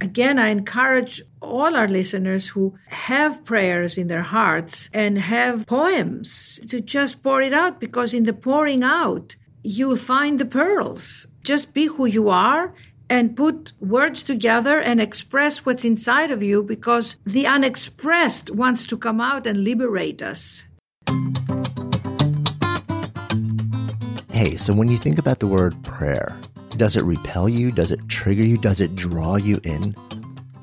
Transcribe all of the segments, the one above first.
Again, I encourage all our listeners who have prayers in their hearts and have poems to just pour it out because in the pouring out, you'll find the pearls. Just be who you are and put words together and express what's inside of you because the unexpressed wants to come out and liberate us. Hey, so when you think about the word prayer, does it repel you? Does it trigger you? Does it draw you in?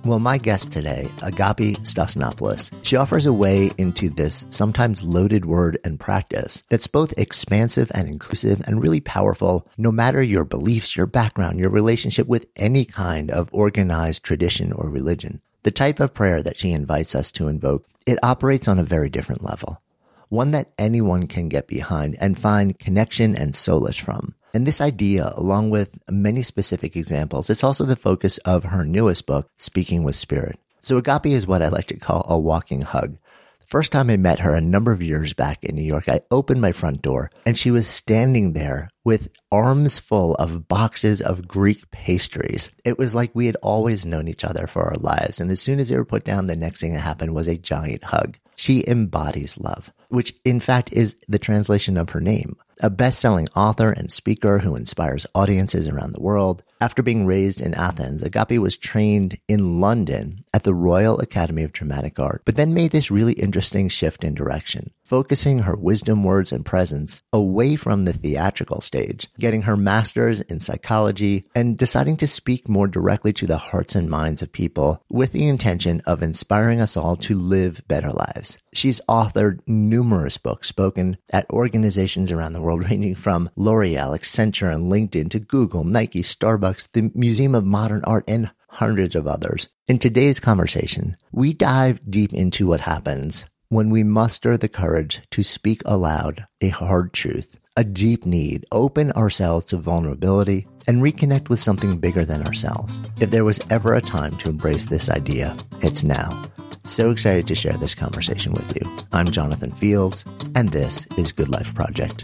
Well, my guest today, Agapi Stassinopoulos, she offers a way into this sometimes loaded word and practice that's both expansive and inclusive and really powerful, no matter your beliefs, your background, your relationship with any kind of organized tradition or religion. The type of prayer that she invites us to invoke, it operates on a very different level. One that anyone can get behind and find connection and solace from. And this idea, along with many specific examples, it's also the focus of her newest book, Speaking with Spirit. So Agapi is what I like to call a walking hug. The first time I met her a number of years back in New York, I opened my front door and she was standing there with arms full of boxes of Greek pastries. It was like we had always known each other for our lives. And as soon as they were put down, the next thing that happened was a giant hug. She embodies love, which in fact is the translation of her name a best-selling author and speaker who inspires audiences around the world. After being raised in Athens, Agapi was trained in London at the Royal Academy of Dramatic Art, but then made this really interesting shift in direction focusing her wisdom words and presence away from the theatrical stage, getting her master's in psychology, and deciding to speak more directly to the hearts and minds of people with the intention of inspiring us all to live better lives. She's authored numerous books spoken at organizations around the world, ranging from L'Oreal, Accenture, and LinkedIn to Google, Nike, Starbucks, the Museum of Modern Art, and hundreds of others. In today's conversation, we dive deep into what happens when we muster the courage to speak aloud a hard truth, a deep need, open ourselves to vulnerability, and reconnect with something bigger than ourselves. If there was ever a time to embrace this idea, it's now. So excited to share this conversation with you. I'm Jonathan Fields, and this is Good Life Project.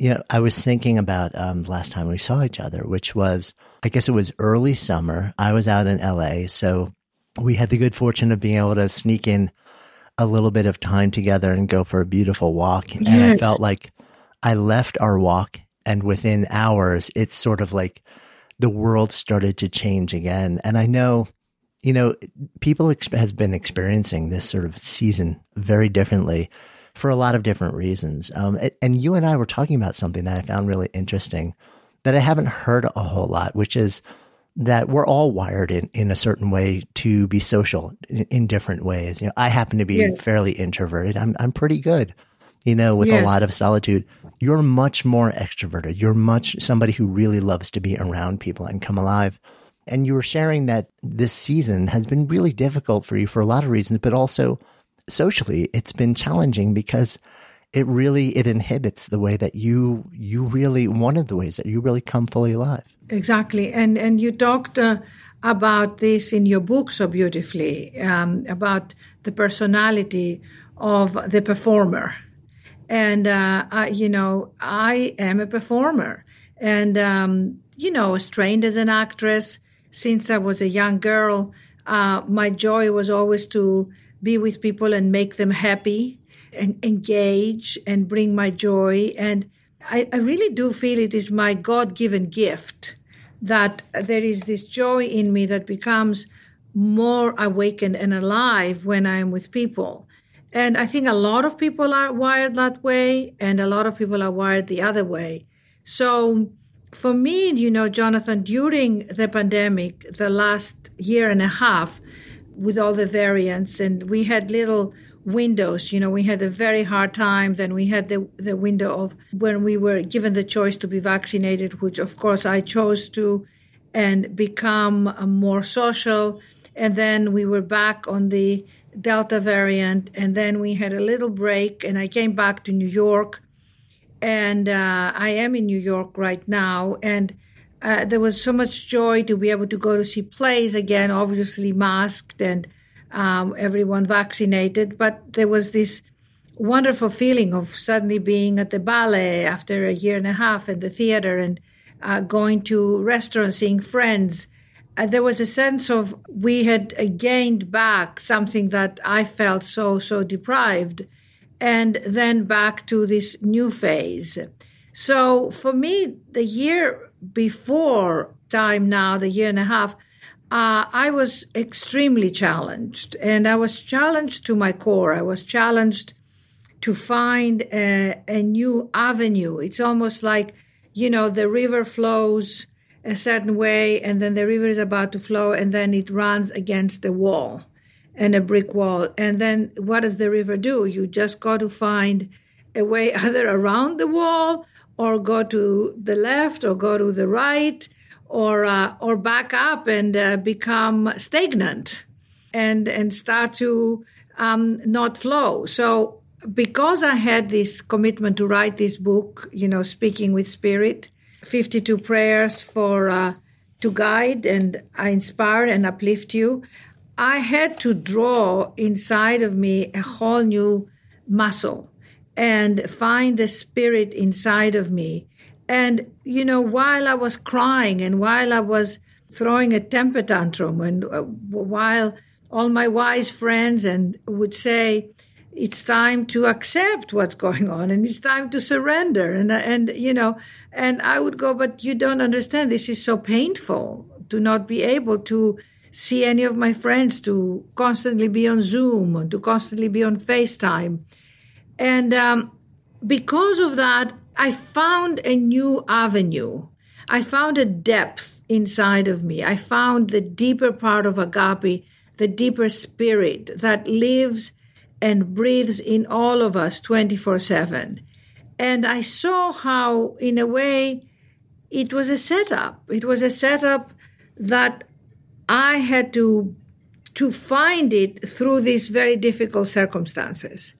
You know, I was thinking about um, last time we saw each other, which was, I guess it was early summer. I was out in LA. So we had the good fortune of being able to sneak in a little bit of time together and go for a beautiful walk. And I felt like I left our walk and within hours, it's sort of like the world started to change again. And I know, you know, people exp- has been experiencing this sort of season very differently for a lot of different reasons. Um, and you and I were talking about something that I found really interesting that I haven't heard a whole lot, which is that we're all wired in, in a certain way to be social in, in different ways. You know, I happen to be fairly introverted. I'm, I'm pretty good, you know, with a lot of solitude. You're much more extroverted. You're much somebody who really loves to be around people and come alive. And you were sharing that this season has been really difficult for you for a lot of reasons, but also socially, it's been challenging because it really it inhibits the way that you you really one of the ways that you really come fully alive. Exactly, and and you talked uh, about this in your book so beautifully um, about the personality of the performer, and uh, I, you know I am a performer, and um, you know trained as an actress since I was a young girl. Uh, my joy was always to be with people and make them happy and engage and bring my joy. And I, I really do feel it is my God given gift that there is this joy in me that becomes more awakened and alive when I am with people. And I think a lot of people are wired that way, and a lot of people are wired the other way. So, for me, you know, Jonathan, during the pandemic, the last year and a half, with all the variants, and we had little windows. You know, we had a very hard time. Then we had the, the window of when we were given the choice to be vaccinated, which of course I chose to, and become more social. And then we were back on the Delta variant. And then we had a little break, and I came back to New York. And uh, I am in New York right now. And uh, there was so much joy to be able to go to see plays again, obviously masked and um, everyone vaccinated. But there was this wonderful feeling of suddenly being at the ballet after a year and a half in the theater and uh, going to restaurants, seeing friends. Uh, there was a sense of we had uh, gained back something that I felt so, so deprived, and then back to this new phase. So for me, the year before time now, the year and a half, uh, I was extremely challenged, and I was challenged to my core. I was challenged to find a, a new avenue. It's almost like, you know, the river flows a certain way, and then the river is about to flow, and then it runs against a wall and a brick wall. And then what does the river do? You just got to find a way either around the wall or go to the left or go to the right or uh, or back up and uh, become stagnant and and start to um, not flow. So because I had this commitment to write this book, you know, speaking with spirit, fifty two prayers for uh, to guide and inspire and uplift you. I had to draw inside of me a whole new muscle and find the spirit inside of me and, you know, while I was crying and while I was throwing a temper tantrum and uh, while all my wise friends and would say, it's time to accept what's going on and it's time to surrender. And, and, you know, and I would go, but you don't understand. This is so painful to not be able to see any of my friends, to constantly be on Zoom, to constantly be on FaceTime. And um, because of that, I found a new avenue. I found a depth inside of me. I found the deeper part of agape, the deeper spirit that lives and breathes in all of us 24 7. And I saw how, in a way, it was a setup. It was a setup that I had to, to find it through these very difficult circumstances.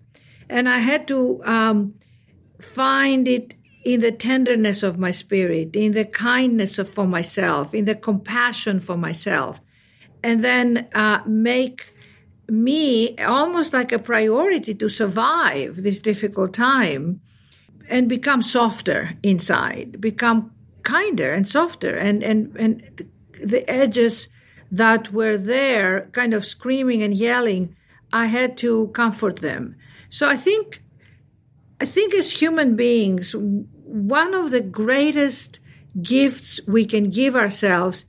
And I had to um, find it in the tenderness of my spirit, in the kindness of, for myself, in the compassion for myself, and then uh, make me almost like a priority to survive this difficult time and become softer inside, become kinder and softer, and and and the edges that were there, kind of screaming and yelling, I had to comfort them. So I think I think as human beings, one of the greatest gifts we can give ourselves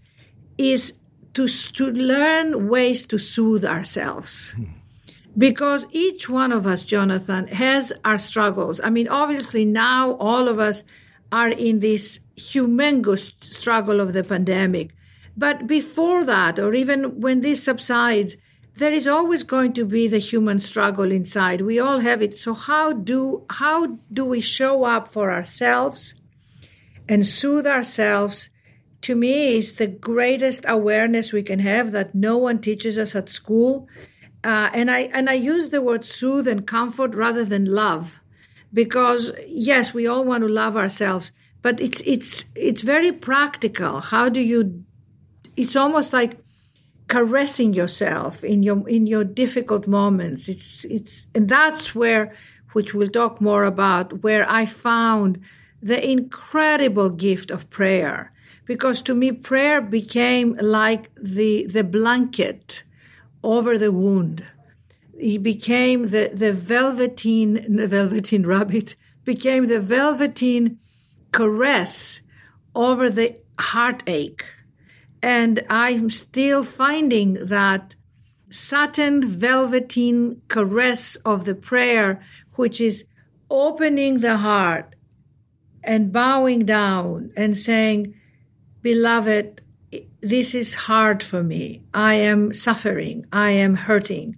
is to, to learn ways to soothe ourselves. Hmm. Because each one of us, Jonathan, has our struggles. I mean, obviously, now all of us are in this humongous struggle of the pandemic. But before that, or even when this subsides, there is always going to be the human struggle inside. We all have it. So how do how do we show up for ourselves and soothe ourselves to me is the greatest awareness we can have that no one teaches us at school. Uh, and I and I use the word soothe and comfort rather than love, because yes, we all want to love ourselves, but it's it's it's very practical. How do you? It's almost like caressing yourself in your in your difficult moments. It's it's and that's where, which we'll talk more about, where I found the incredible gift of prayer. Because to me prayer became like the the blanket over the wound. He became the the velveteen the velveteen rabbit became the velveteen caress over the heartache and i'm still finding that satin velveteen caress of the prayer which is opening the heart and bowing down and saying Beloved, this is hard for me. I am suffering. I am hurting.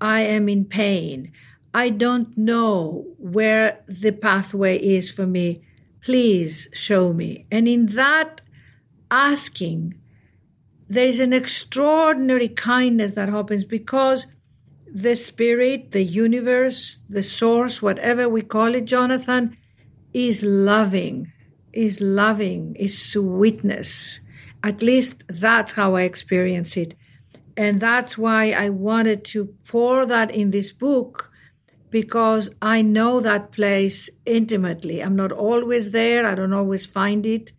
I am in pain. I don't know where the pathway is for me. Please show me. And in that asking, there is an extraordinary kindness that happens because the spirit, the universe, the source, whatever we call it, Jonathan, is loving is loving, is sweetness. At least that's how I experience it. And that's why I wanted to pour that in this book because I know that place intimately. I'm not always there, I don't always find it,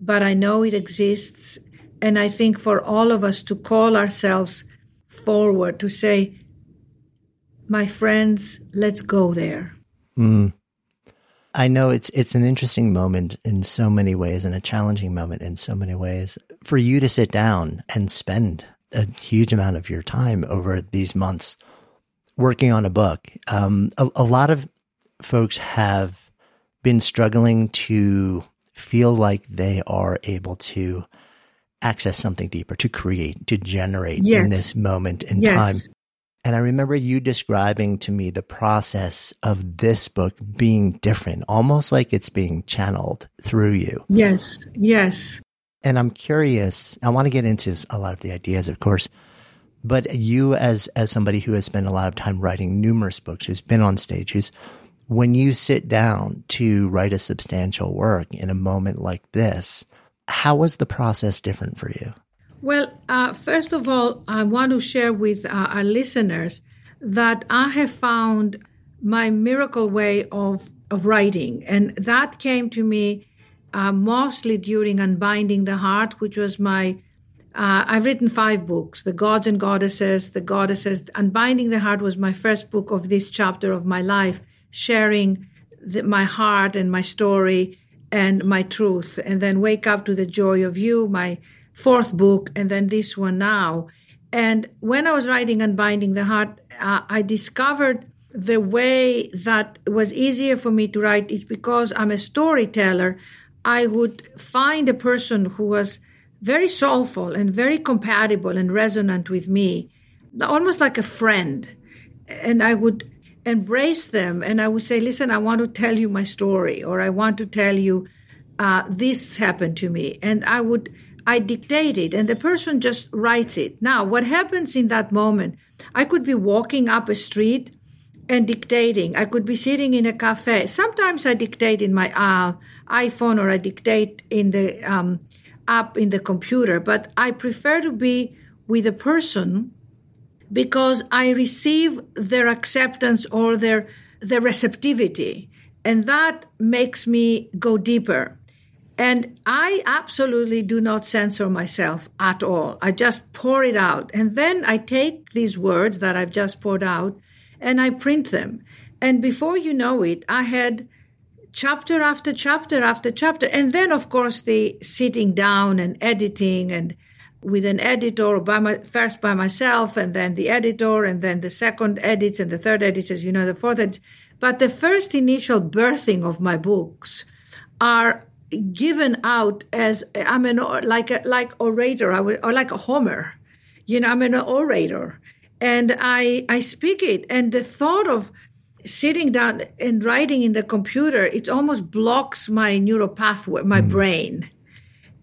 but I know it exists. And I think for all of us to call ourselves forward to say, my friends, let's go there. Mm. I know it's it's an interesting moment in so many ways and a challenging moment in so many ways for you to sit down and spend a huge amount of your time over these months working on a book. Um, a, a lot of folks have been struggling to feel like they are able to access something deeper, to create, to generate yes. in this moment in yes. time. And I remember you describing to me the process of this book being different, almost like it's being channeled through you. Yes, yes. And I'm curious, I want to get into a lot of the ideas, of course, but you as as somebody who has spent a lot of time writing numerous books, who's been on stage, who's when you sit down to write a substantial work in a moment like this, how was the process different for you? Well, uh, first of all, I want to share with uh, our listeners that I have found my miracle way of, of writing, and that came to me uh, mostly during Unbinding the Heart, which was my uh, I've written five books The Gods and Goddesses, The Goddesses. Unbinding the Heart was my first book of this chapter of my life, sharing the, my heart and my story and my truth. And then Wake Up to the Joy of You, my fourth book, and then this one now. And when I was writing Unbinding the Heart, uh, I discovered the way that was easier for me to write is because I'm a storyteller. I would find a person who was very soulful and very compatible and resonant with me, almost like a friend. And I would embrace them and I would say, Listen, I want to tell you my story, or I want to tell you uh, this happened to me. And I would I dictate it and the person just writes it. Now, what happens in that moment? I could be walking up a street and dictating. I could be sitting in a cafe. Sometimes I dictate in my uh, iPhone or I dictate in the um, app in the computer, but I prefer to be with a person because I receive their acceptance or their their receptivity, and that makes me go deeper. And I absolutely do not censor myself at all. I just pour it out. And then I take these words that I've just poured out and I print them. And before you know it, I had chapter after chapter after chapter. And then, of course, the sitting down and editing and with an editor by my first by myself and then the editor and then the second edits and the third edits as you know the fourth edits. But the first initial birthing of my books are given out as I'm an like a like orator, I would, or like a Homer, you know, I'm an orator, and I I speak it, and the thought of sitting down and writing in the computer, it almost blocks my neural pathway, my mm. brain,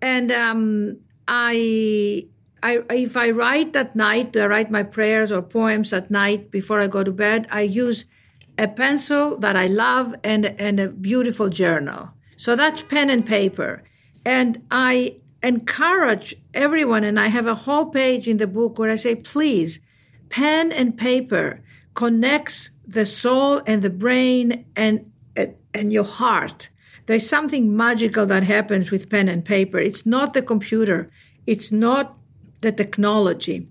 And um, I, I, if I write at night, I write my prayers or poems at night before I go to bed, I use a pencil that I love and, and a beautiful journal. So that's pen and paper. And I encourage everyone, and I have a whole page in the book where I say, please, pen and paper connects the soul and the brain and, and your heart. There's something magical that happens with pen and paper. It's not the computer. It's not the technology.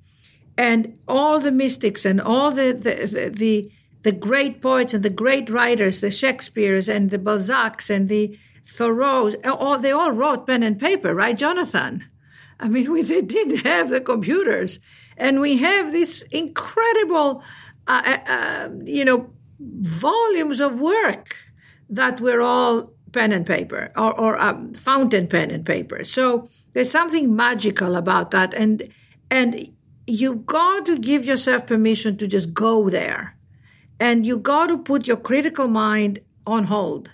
And all the mystics and all the, the, the, the great poets and the great writers, the Shakespeare's and the Balzacs and the Thoreau's, all, they all wrote pen and paper, right, Jonathan? I mean, we they didn't have the computers. And we have this incredible, uh, uh, uh, you know, volumes of work that were all pen and paper or, or um, fountain pen and paper. So there's something magical about that. And, and you got to give yourself permission to just go there. And you got to put your critical mind on hold.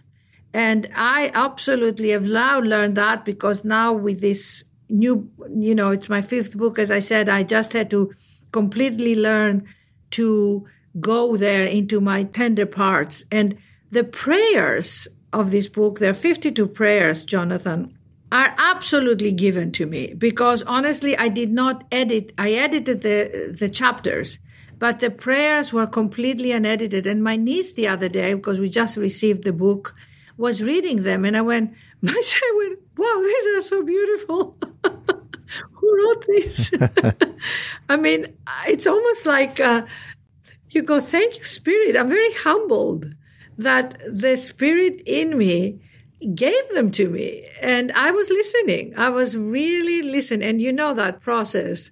And I absolutely have now learned that because now with this new, you know, it's my fifth book. As I said, I just had to completely learn to go there into my tender parts. And the prayers of this book, there are 52 prayers, Jonathan, are absolutely given to me because honestly, I did not edit. I edited the, the chapters, but the prayers were completely unedited. And my niece the other day, because we just received the book, was reading them. And I went, I went, wow, these are so beautiful. Who wrote these? I mean, it's almost like uh, you go, thank you, Spirit. I'm very humbled that the Spirit in me gave them to me. And I was listening. I was really listening. And you know that process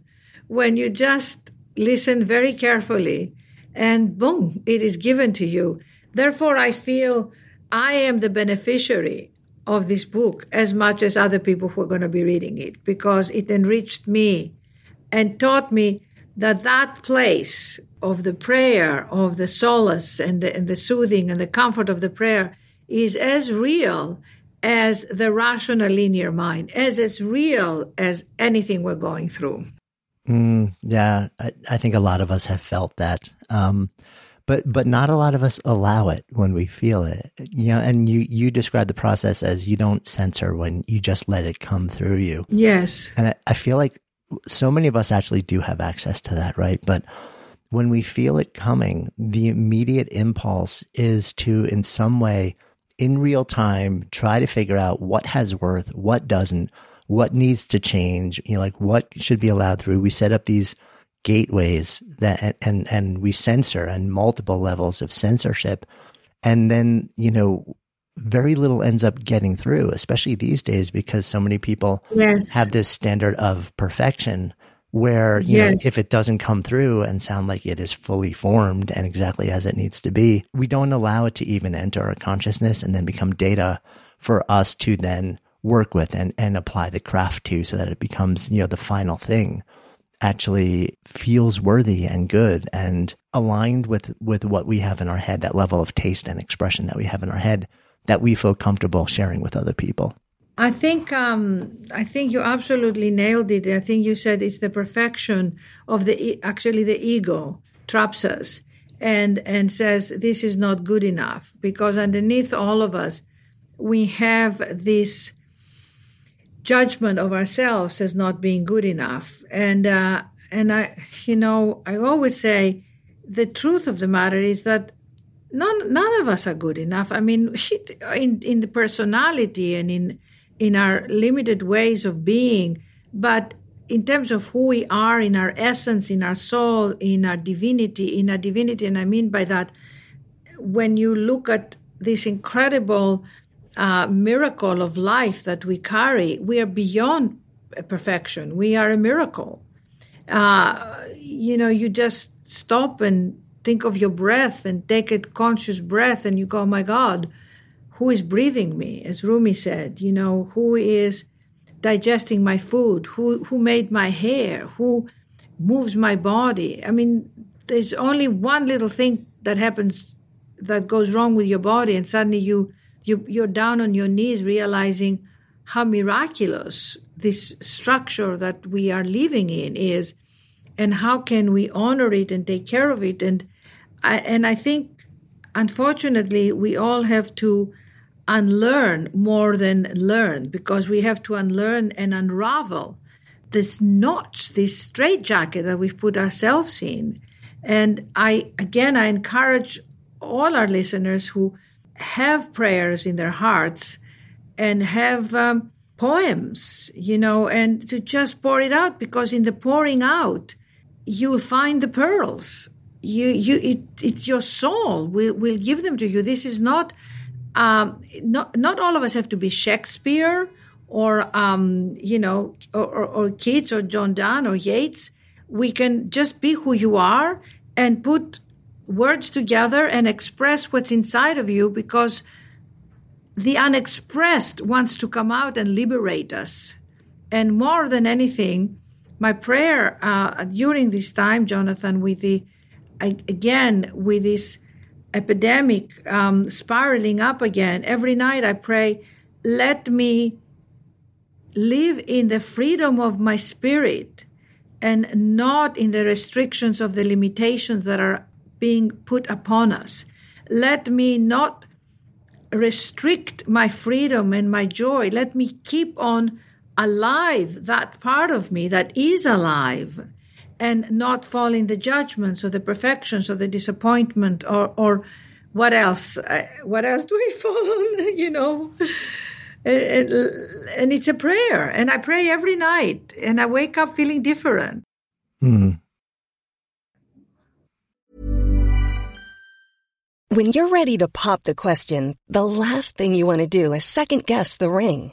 when you just listen very carefully and boom, it is given to you. Therefore, I feel I am the beneficiary of this book as much as other people who are going to be reading it because it enriched me and taught me that that place of the prayer, of the solace and the, and the soothing and the comfort of the prayer is as real as the rational linear mind, as as real as anything we're going through. Mm, yeah, I, I, think a lot of us have felt that. Um, but but not a lot of us allow it when we feel it. You know, and you you describe the process as you don't censor when you just let it come through you. Yes. And I, I feel like so many of us actually do have access to that, right? But when we feel it coming, the immediate impulse is to, in some way, in real time, try to figure out what has worth, what doesn't, what needs to change, you know, like what should be allowed through. We set up these gateways that, and, and we censor and multiple levels of censorship. And then, you know, very little ends up getting through, especially these days because so many people yes. have this standard of perfection where, you yes. know, if it doesn't come through and sound like it is fully formed and exactly as it needs to be, we don't allow it to even enter our consciousness and then become data for us to then work with and, and apply the craft to so that it becomes, you know, the final thing actually feels worthy and good and aligned with, with what we have in our head, that level of taste and expression that we have in our head that we feel comfortable sharing with other people? I think um, I think you absolutely nailed it. I think you said it's the perfection of the actually the ego traps us and and says this is not good enough because underneath all of us we have this judgment of ourselves as not being good enough and uh, and I you know I always say the truth of the matter is that none none of us are good enough. I mean, in in the personality and in in our limited ways of being, but in terms of who we are in our essence, in our soul, in our divinity, in our divinity, and I mean by that, when you look at this incredible uh, miracle of life that we carry, we are beyond perfection. We are a miracle. Uh, you know, you just stop and think of your breath and take a conscious breath and you go, oh my God, who is breathing me? As Rumi said, you know, who is digesting my food? Who, who made my hair? Who moves my body? I mean, there's only one little thing that happens that goes wrong with your body and suddenly you, you you're down on your knees realizing how miraculous this structure that we are living in is and how can we honor it and take care of it and I, and I think unfortunately we all have to unlearn more than learn because we have to unlearn and unravel this notch, this straitjacket that we've put ourselves in. And I, again, I encourage all our listeners who have prayers in their hearts and have um, poems, you know, and to just pour it out because in the pouring out, you'll find the pearls. You, you, it, it's your soul will will give them to you. This is not, um, not, not all of us have to be Shakespeare or, um, you know, or, or, or Keats or John Donne or Yeats. We can just be who you are and put words together and express what's inside of you because the unexpressed wants to come out and liberate us. And more than anything, my prayer uh, during this time, Jonathan, with the again with this epidemic um, spiraling up again, every night I pray, let me live in the freedom of my spirit and not in the restrictions of the limitations that are being put upon us. Let me not restrict my freedom and my joy. Let me keep on alive that part of me that is alive and not fall in the judgments or the perfections or the disappointment or, or what else? What else do we fall on? You know? And, and, it's a prayer. And I pray every night and I wake up feeling different. Hmm. When you're ready to pop the question, the last thing you want to do is second guess the ring.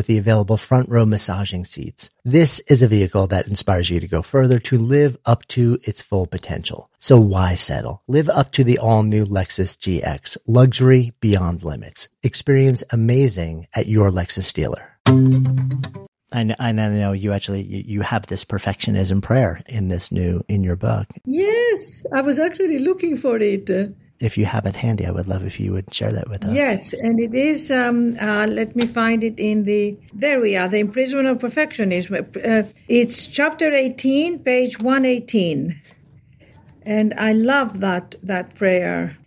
the available front row massaging seats. This is a vehicle that inspires you to go further to live up to its full potential. So why settle? Live up to the all new Lexus GX, luxury beyond limits. Experience amazing at your Lexus dealer. I know, I know you actually you, you have this perfectionism prayer in this new in your book. Yes, I was actually looking for it. If you have it handy, I would love if you would share that with us. Yes, and it is. Um, uh, let me find it in the. There we are. The imprisonment of perfectionism. Uh, it's chapter eighteen, page one eighteen, and I love that that prayer.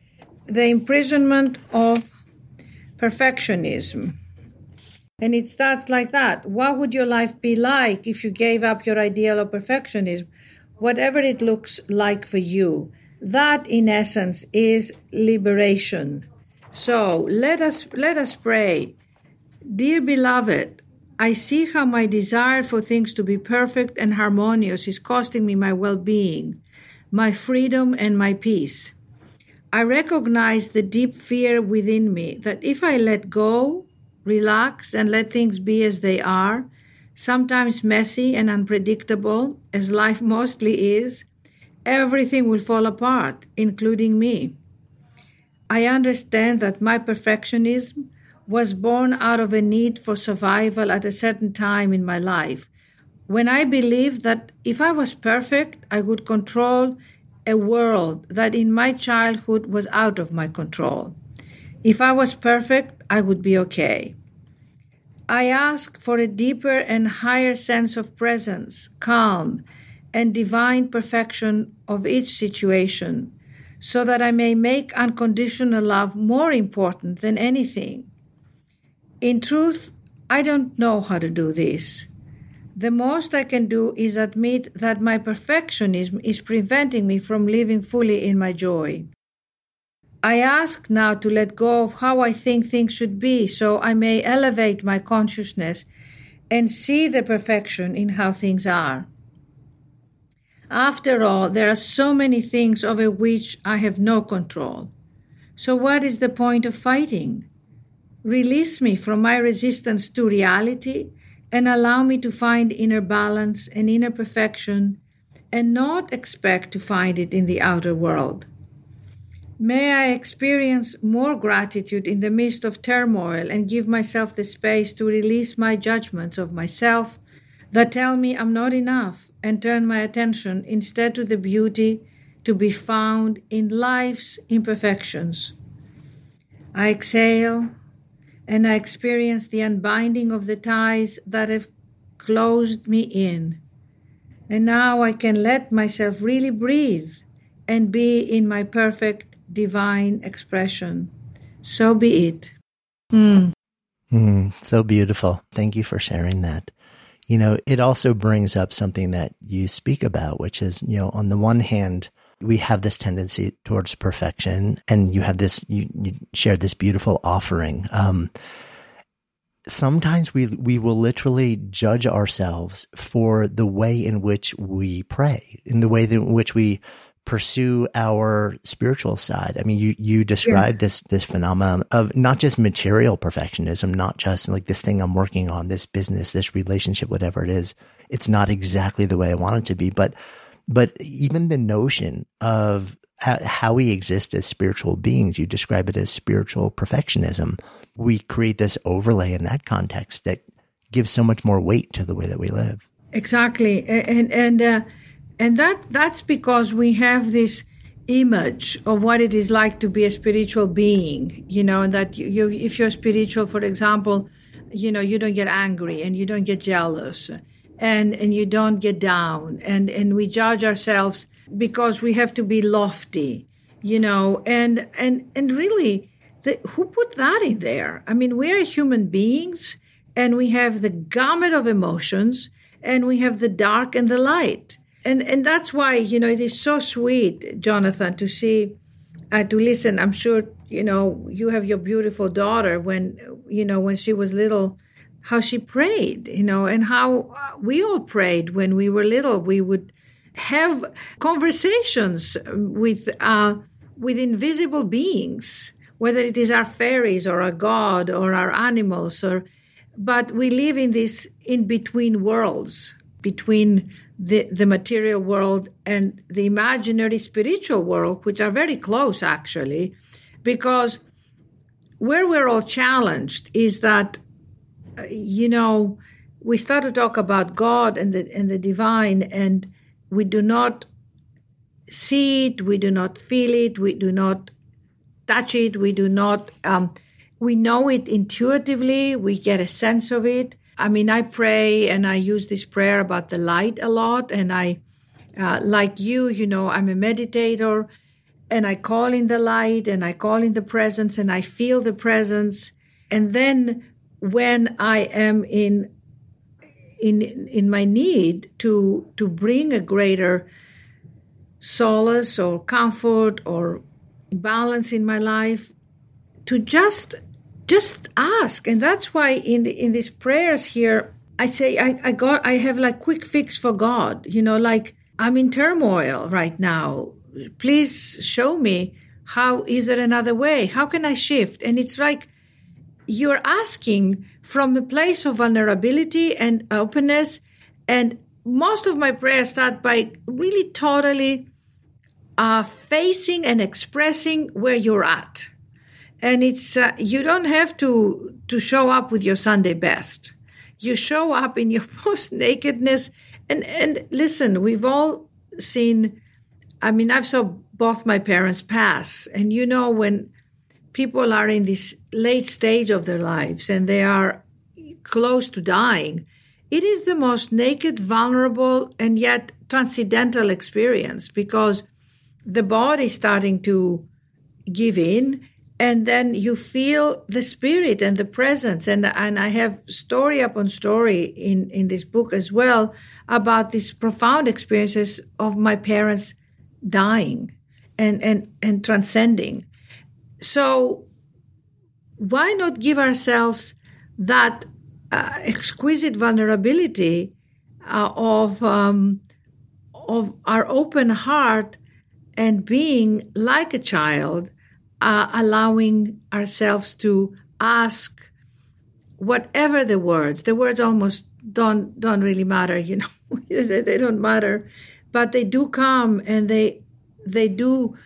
The imprisonment of perfectionism. And it starts like that. What would your life be like if you gave up your ideal of perfectionism, whatever it looks like for you? That, in essence, is liberation. So let us let us pray. Dear beloved, I see how my desire for things to be perfect and harmonious is costing me my well-being, my freedom and my peace. I recognize the deep fear within me that if I let go, relax, and let things be as they are, sometimes messy and unpredictable, as life mostly is, everything will fall apart, including me. I understand that my perfectionism was born out of a need for survival at a certain time in my life, when I believed that if I was perfect, I would control a world that in my childhood was out of my control. If I was perfect, I would be okay. I ask for a deeper and higher sense of presence, calm, and divine perfection of each situation, so that I may make unconditional love more important than anything. In truth, I don't know how to do this. The most I can do is admit that my perfectionism is preventing me from living fully in my joy. I ask now to let go of how I think things should be so I may elevate my consciousness and see the perfection in how things are. After all, there are so many things over which I have no control. So, what is the point of fighting? Release me from my resistance to reality and allow me to find inner balance and inner perfection and not expect to find it in the outer world. May I experience more gratitude in the midst of turmoil and give myself the space to release my judgments of myself that tell me I'm not enough and turn my attention instead to the beauty to be found in life's imperfections. I exhale and I experience the unbinding of the ties that have closed me in. And now I can let myself really breathe and be in my perfect divine expression. So be it. Mm. Mm, so beautiful. Thank you for sharing that. You know, it also brings up something that you speak about, which is, you know, on the one hand, we have this tendency towards perfection and you have this you, you share this beautiful offering. Um, sometimes we we will literally judge ourselves for the way in which we pray in the way in which we pursue our spiritual side. I mean, you, you described yes. this, this phenomenon of not just material perfectionism, not just like this thing I'm working on, this business, this relationship, whatever it is. It's not exactly the way I want it to be, but but even the notion of how we exist as spiritual beings, you describe it as spiritual perfectionism. We create this overlay in that context that gives so much more weight to the way that we live. Exactly, and and uh, and that that's because we have this image of what it is like to be a spiritual being. You know, that you, you if you're spiritual, for example, you know you don't get angry and you don't get jealous and and you don't get down and and we judge ourselves because we have to be lofty you know and and and really the, who put that in there i mean we're human beings and we have the gamut of emotions and we have the dark and the light and and that's why you know it is so sweet, Jonathan, to see, uh, to listen. I'm sure you know you have your beautiful daughter when you know when she was little, how she prayed, you know, and how we all prayed when we were little. We would have conversations with uh, with invisible beings, whether it is our fairies or our god or our animals, or but we live in this in between worlds between the, the material world and the imaginary spiritual world, which are very close actually, because where we're all challenged is that, uh, you know, we start to talk about God and the, and the divine, and we do not see it, we do not feel it, we do not touch it, we do not, um, we know it intuitively, we get a sense of it, I mean, I pray and I use this prayer about the light a lot. And I, uh, like you, you know, I'm a meditator and I call in the light and I call in the presence and I feel the presence. And then when I am in, in, in my need to, to bring a greater solace or comfort or balance in my life, to just just ask. And that's why in the, in these prayers here i say I, I got i have like quick fix for god. You know like i'm in turmoil right now. Please show me how is there another way? How can i shift? And it's like you're asking from a place of vulnerability and openness. And most of my prayers start by really totally uh, facing and expressing where you're at and it's uh, you don't have to to show up with your sunday best. You show up in your most nakedness. And and listen we've all seen i mean i've saw both my parents pass. And you know when people are in this late stage of their lives and they are close to dying it is the most naked vulnerable and yet transcendental experience because the body is starting to give in and then you feel the spirit and the presence. And and I have story upon story in in this book as well about these profound experiences of my parents dying and and and transcending. So why not give ourselves that uh, exquisite vulnerability uh, of um, of our open heart and being like a child uh, allowing ourselves to ask whatever the words the words almost don't don't really matter you know they don't matter but they do come and they they do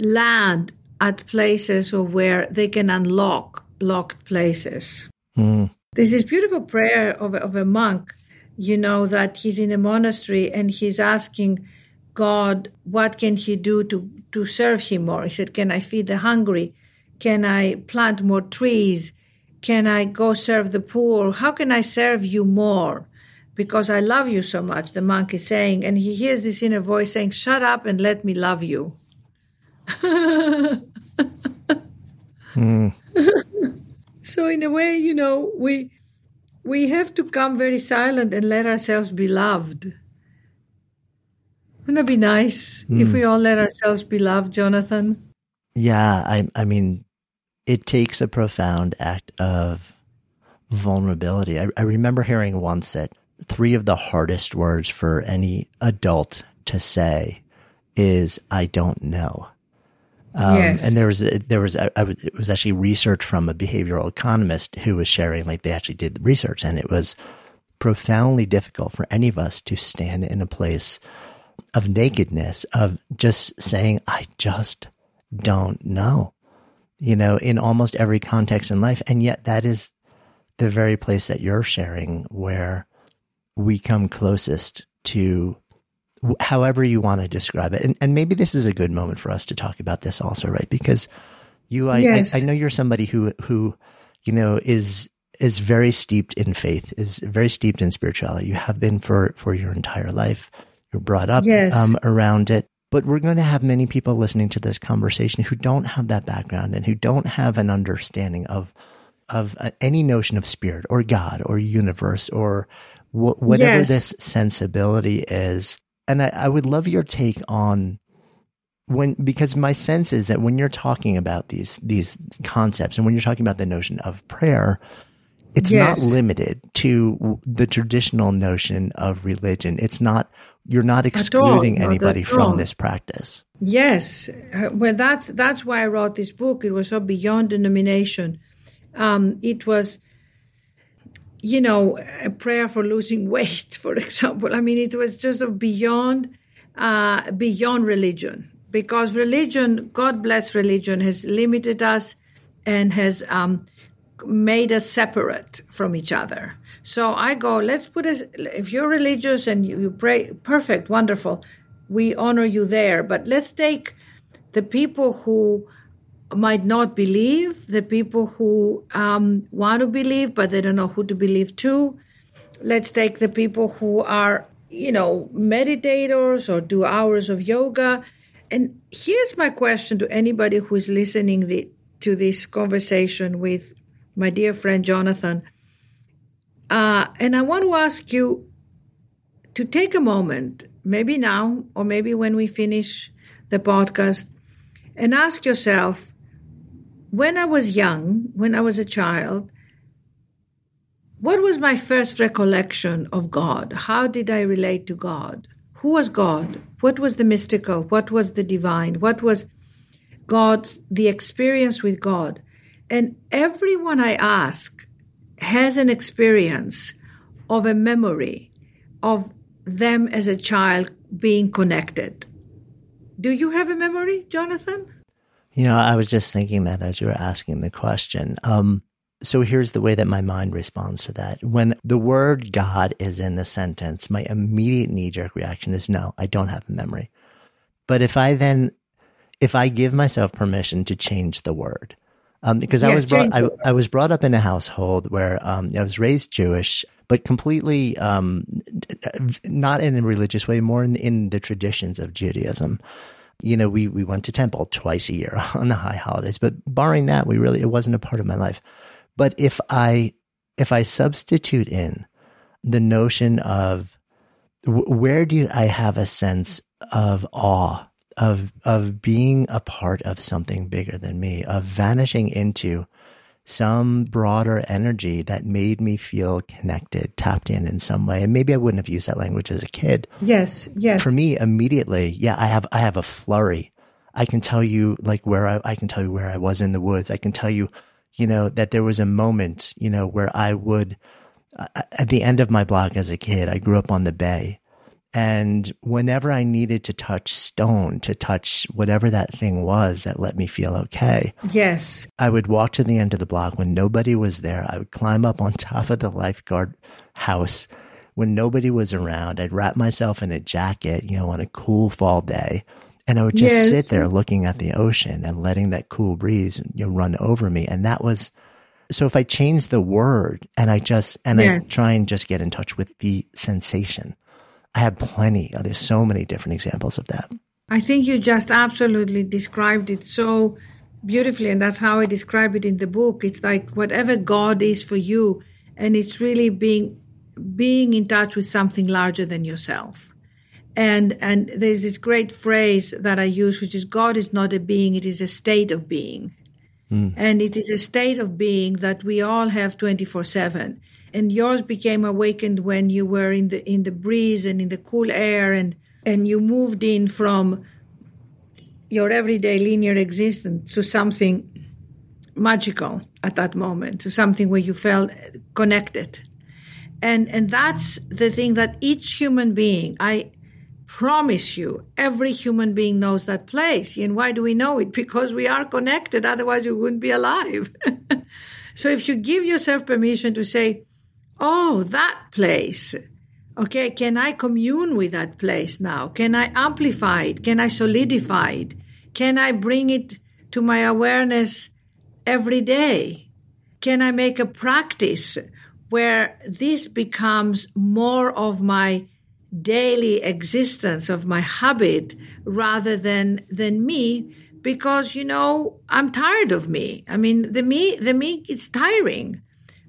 land at places or where they can unlock locked places mm. there's this beautiful prayer of, of a monk you know that he's in a monastery and he's asking God, what can he do to, to serve him more? He said, Can I feed the hungry? Can I plant more trees? Can I go serve the poor? How can I serve you more? Because I love you so much, the monk is saying. And he hears this inner voice saying, Shut up and let me love you. mm. so in a way, you know, we we have to come very silent and let ourselves be loved. Wouldn't it be nice mm. if hmm. we all let ourselves be loved, Jonathan? Yeah, I, I mean, it takes a profound act of vulnerability. I, I remember hearing once that three of the hardest words for any adult to say is "I don't know." Um, yes. And there was there was a, it was actually research from a behavioral economist who was sharing like they actually did the research, and it was profoundly difficult for any of us to stand in a place of nakedness, of just saying, I just don't know, you know, in almost every context in life. And yet that is the very place that you're sharing where we come closest to however you want to describe it. And, and maybe this is a good moment for us to talk about this also, right? Because you, I, yes. I, I know you're somebody who, who, you know, is, is very steeped in faith, is very steeped in spirituality. You have been for, for your entire life you're brought up yes. um, around it. But we're going to have many people listening to this conversation who don't have that background and who don't have an understanding of of uh, any notion of spirit or God or universe or wh- whatever yes. this sensibility is. and I, I would love your take on when because my sense is that when you're talking about these these concepts and when you're talking about the notion of prayer, it's Yes. not limited to the traditional notion of religion. It's not you're not excluding not anybody from this practice. Yes, uh, well, that's that's why I wrote this book. It was so beyond denomination. Um, it was, you know, a prayer for losing weight, for example. I mean, it was just of beyond uh, beyond religion, because religion, God bless religion, has limited us and has um, made us separate from each other. So I go, let's put us, if you're religious and you, you pray, perfect, wonderful, we honor you there. But let's take the people who might not believe, the people who um, want to believe, but they don't know who to believe to. Let's take the people who are, you know, meditators or do hours of yoga. And here's my question to anybody who is listening the, to this conversation with my dear friend Jonathan. Uh, and I want to ask you to take a moment, maybe now or maybe when we finish the podcast, and ask yourself when I was young, when I was a child, what was my first recollection of God? How did I relate to God? Who was God? What was the mystical? What was the divine? What was God, the experience with God? And everyone I ask has an experience of a memory of them as a child being connected. Do you have a memory, Jonathan? You know, I was just thinking that as you were asking the question. Um, so here's the way that my mind responds to that. When the word God is in the sentence, my immediate knee jerk reaction is no, I don't have a memory. But if I then, if I give myself permission to change the word, um, because I was brought, I. I was brought up in a household where um, I was raised Jewish, but completely um, not in a religious way, more in, in the traditions of Judaism you know, we, we went to temple twice a year on the high holidays, but barring that, we really, it wasn't a part of my life. But if I, if I substitute in the notion of where do I have a sense of awe, of, of being a part of something bigger than me, of vanishing into some broader energy that made me feel connected, tapped in in some way. And maybe I wouldn't have used that language as a kid, Yes, yes. for me immediately yeah i have i have a flurry i can tell you like where I, I can tell you where i was in the woods i can tell you you know that there was a moment you know where i would uh, at the end of my block as a kid i grew up on the bay and whenever i needed to touch stone to touch whatever that thing was that let me feel okay Yes, I would walk to the end of the block when nobody was there. I would climb up on top of the lifeguard house when nobody was around. I'd wrap myself in a jacket, you know, on a cool fall day. And I would just Yes. sit there looking at the ocean and letting that cool breeze you know, run over me. And that was, so if I change the word and I just, and Yes. I try and just get in touch with the sensation, I have plenty. Oh, there's so many different examples of that. I think you just absolutely described it so beautifully, and that's how I describe it in the book. It's like whatever God is for you, and it's really being being in touch with something larger than yourself. And and there's this great phrase that I use, which is God is not a being; it is a state of being. Hmm. And it is a state of being that we all have 24 7. And yours became awakened when you were in the, in the breeze and in the cool air and, and you moved in from your everyday linear existence to something magical at that moment, to something where you felt connected. And, and that's the thing that each human being, I promise you, every human being knows that place. And why do we know it? Because we are connected, otherwise, we wouldn't be alive. so if you give yourself permission to say, Oh, that place. Okay, can I commune with that place now? Can I amplify it? Can I solidify it? Can I bring it to my awareness every day? Can I make a practice where this becomes more of my daily existence, of my habit, rather than than me? Because you know I'm tired of me. I mean, the me, the me, it's tiring.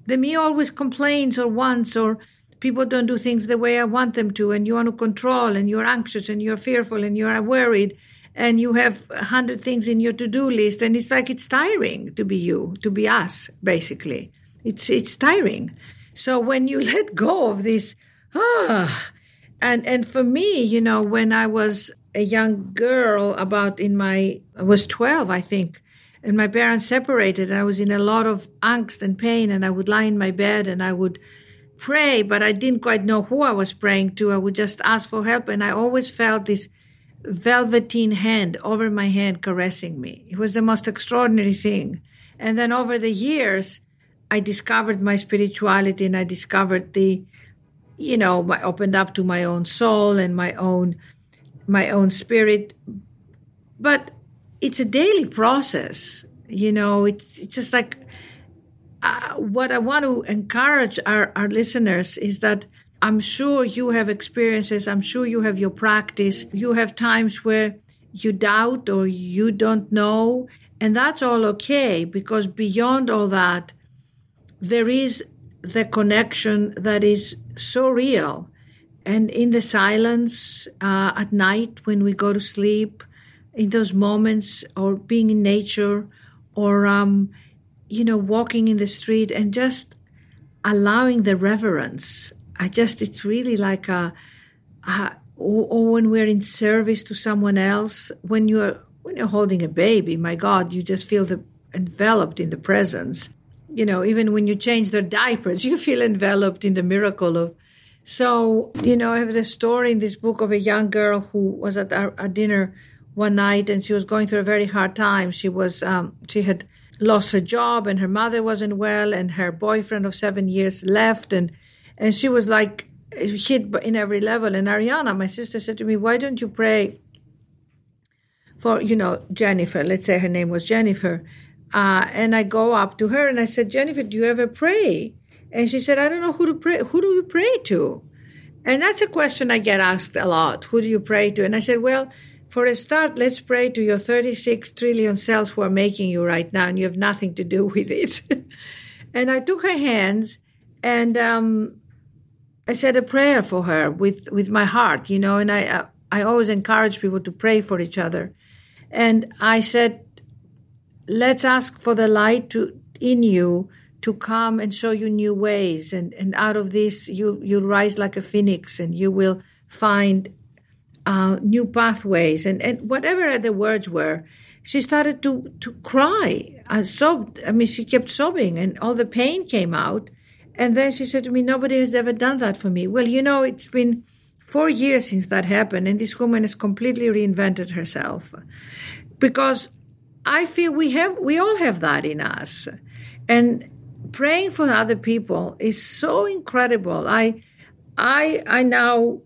The me always complains or wants or people don't do things the way I want them to, and you want to control, and you're anxious, and you're fearful, and you're worried, and you have a hundred things in your to-do list, and it's like it's tiring to be you, to be us, basically. It's it's tiring. So when you let go of this, ah, and and for me, you know, when I was a young girl, about in my I was twelve, I think, and my parents separated, and I was in a lot of angst and pain, and I would lie in my bed and I would pray, but I didn't quite know who I was praying to. I would just ask for help, and I always felt this velveteen hand over my hand caressing me. It was the most extraordinary thing. And then over the years, I discovered my spirituality and I discovered the, you know, I opened up to my own soul and my own, my own spirit. But it's a daily process. You know, it's, it's just like uh, what I want to encourage our, our listeners is that I'm sure you have experiences, I'm sure you have your practice, you have times where you doubt or you don't know, and that's all okay because beyond all that, there is the connection that is so real. And in the silence uh, at night when we go to sleep, in those moments, or being in nature, or, um, you know, walking in the street and just allowing the reverence. I just, it's really like a, a or, when we're in service to someone else, when you're when you're holding a baby, my God, you just feel the enveloped in the presence you know, even when you change their diapers, you feel enveloped in the miracle of. So, you know, I have the story in this book of a young girl who was at our, a dinner one night and she was going through a very hard time. She was, um, she had lost her job and her mother wasn't well and her boyfriend of seven years left and, and she was like hit in every level. And Arianna, my sister said to me, why don't you pray for, you know, Jennifer? Let's say her name was Jennifer uh, and I go up to her and I said, Jennifer, do you ever pray? And she said, I don't know who to pray. Who do you pray to? And that's a question I get asked a lot. Who do you pray to? And I said, well, for a start, let's pray to your 36 trillion cells who are making you right now, and you have nothing to do with it. and I took her hands and um, I said a prayer for her with, with my heart, you know, and I, uh, I always encourage people to pray for each other. And I said, let's ask for the light to, in you to come and show you new ways. And, and out of this, you, you'll rise like a phoenix and you will find uh, new pathways. And, and whatever the words were, she started to, to cry. I sobbed. I mean, she kept sobbing and all the pain came out. And then she said to me, Nobody has ever done that for me. Well, you know, it's been four years since that happened, and this woman has completely reinvented herself. Because I feel we have we all have that in us. And praying for other people is so incredible. I I I now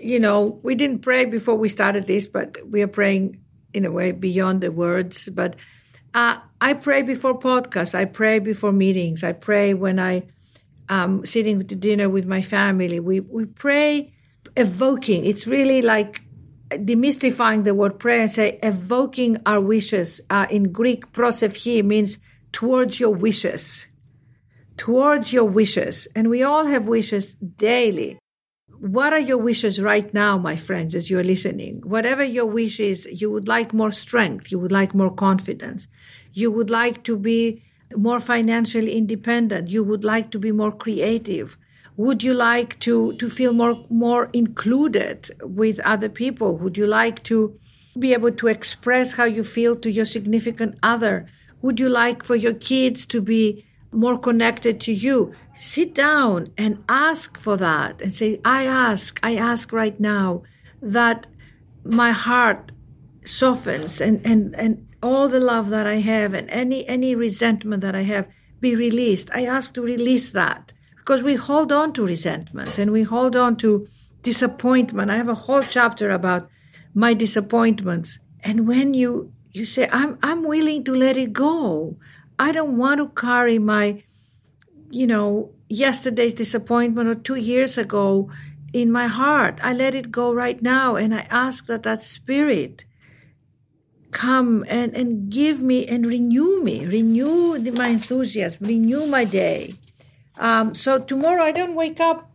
you know, we didn't pray before we started this, but we are praying in a way beyond the words. But uh, I pray before podcasts. I pray before meetings. I pray when I am sitting to dinner with my family. We we pray evoking. It's really like demystifying the word prayer and say evoking our wishes. Uh, in Greek, prosephi means towards your wishes. Towards your wishes. And we all have wishes daily. What are your wishes right now, my friends, as you're listening? Whatever your wish is, you would like more strength, you would like more confidence, you would like to be more financially independent, you would like to be more creative, would you like to, to feel more, more included with other people? Would you like to be able to express how you feel to your significant other? Would you like for your kids to be more connected to you? Sit down and ask for that and say, I ask, I ask right now that my heart softens and, and, and all the love that I have and any, any resentment that I have be released. I ask to release that because we hold on to resentments and we hold on to disappointment. I have a whole chapter about my disappointments. And when you you say, I'm I'm willing to let it go. I don't want to carry my, you know, yesterday's disappointment or two years ago in my heart. I let it go right now and I ask that that spirit come and, and give me and renew me, renew my enthusiasm, renew my day. Um, so tomorrow I don't wake up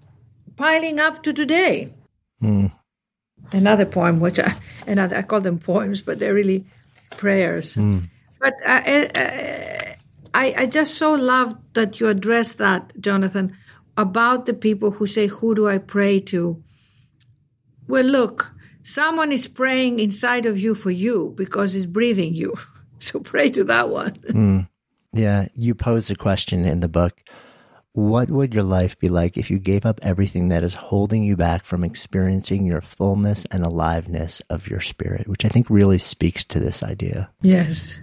piling up to today. Mm. Another poem, which I, another, I call them poems, but they're really prayers. Mm. But I, I, I just so love that you address that, Jonathan, about the people who say, Who do I pray to? Well, look, someone is praying inside of you for you because it's breathing you. So pray to that one. Mm. Yeah. You pose a question in the book. What would your life be like if you gave up everything that is holding you back from experiencing your fullness and aliveness of your spirit? Which I think really speaks to this idea. Yes.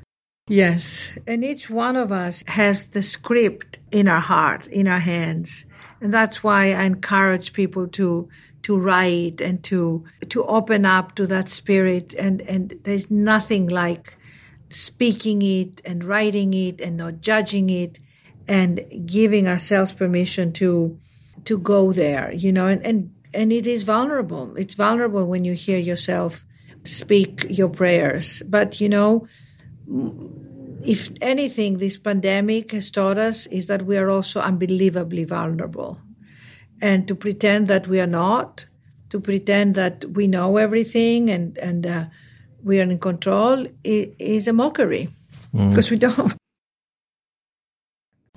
Yes. And each one of us has the script in our heart, in our hands. And that's why I encourage people to to write and to to open up to that spirit and and there's nothing like speaking it and writing it and not judging it and giving ourselves permission to to go there you know and and, and it is vulnerable it's vulnerable when you hear yourself speak your prayers but you know if anything this pandemic has taught us is that we are also unbelievably vulnerable and to pretend that we are not to pretend that we know everything and and uh, we are in control is a mockery because mm. we don't.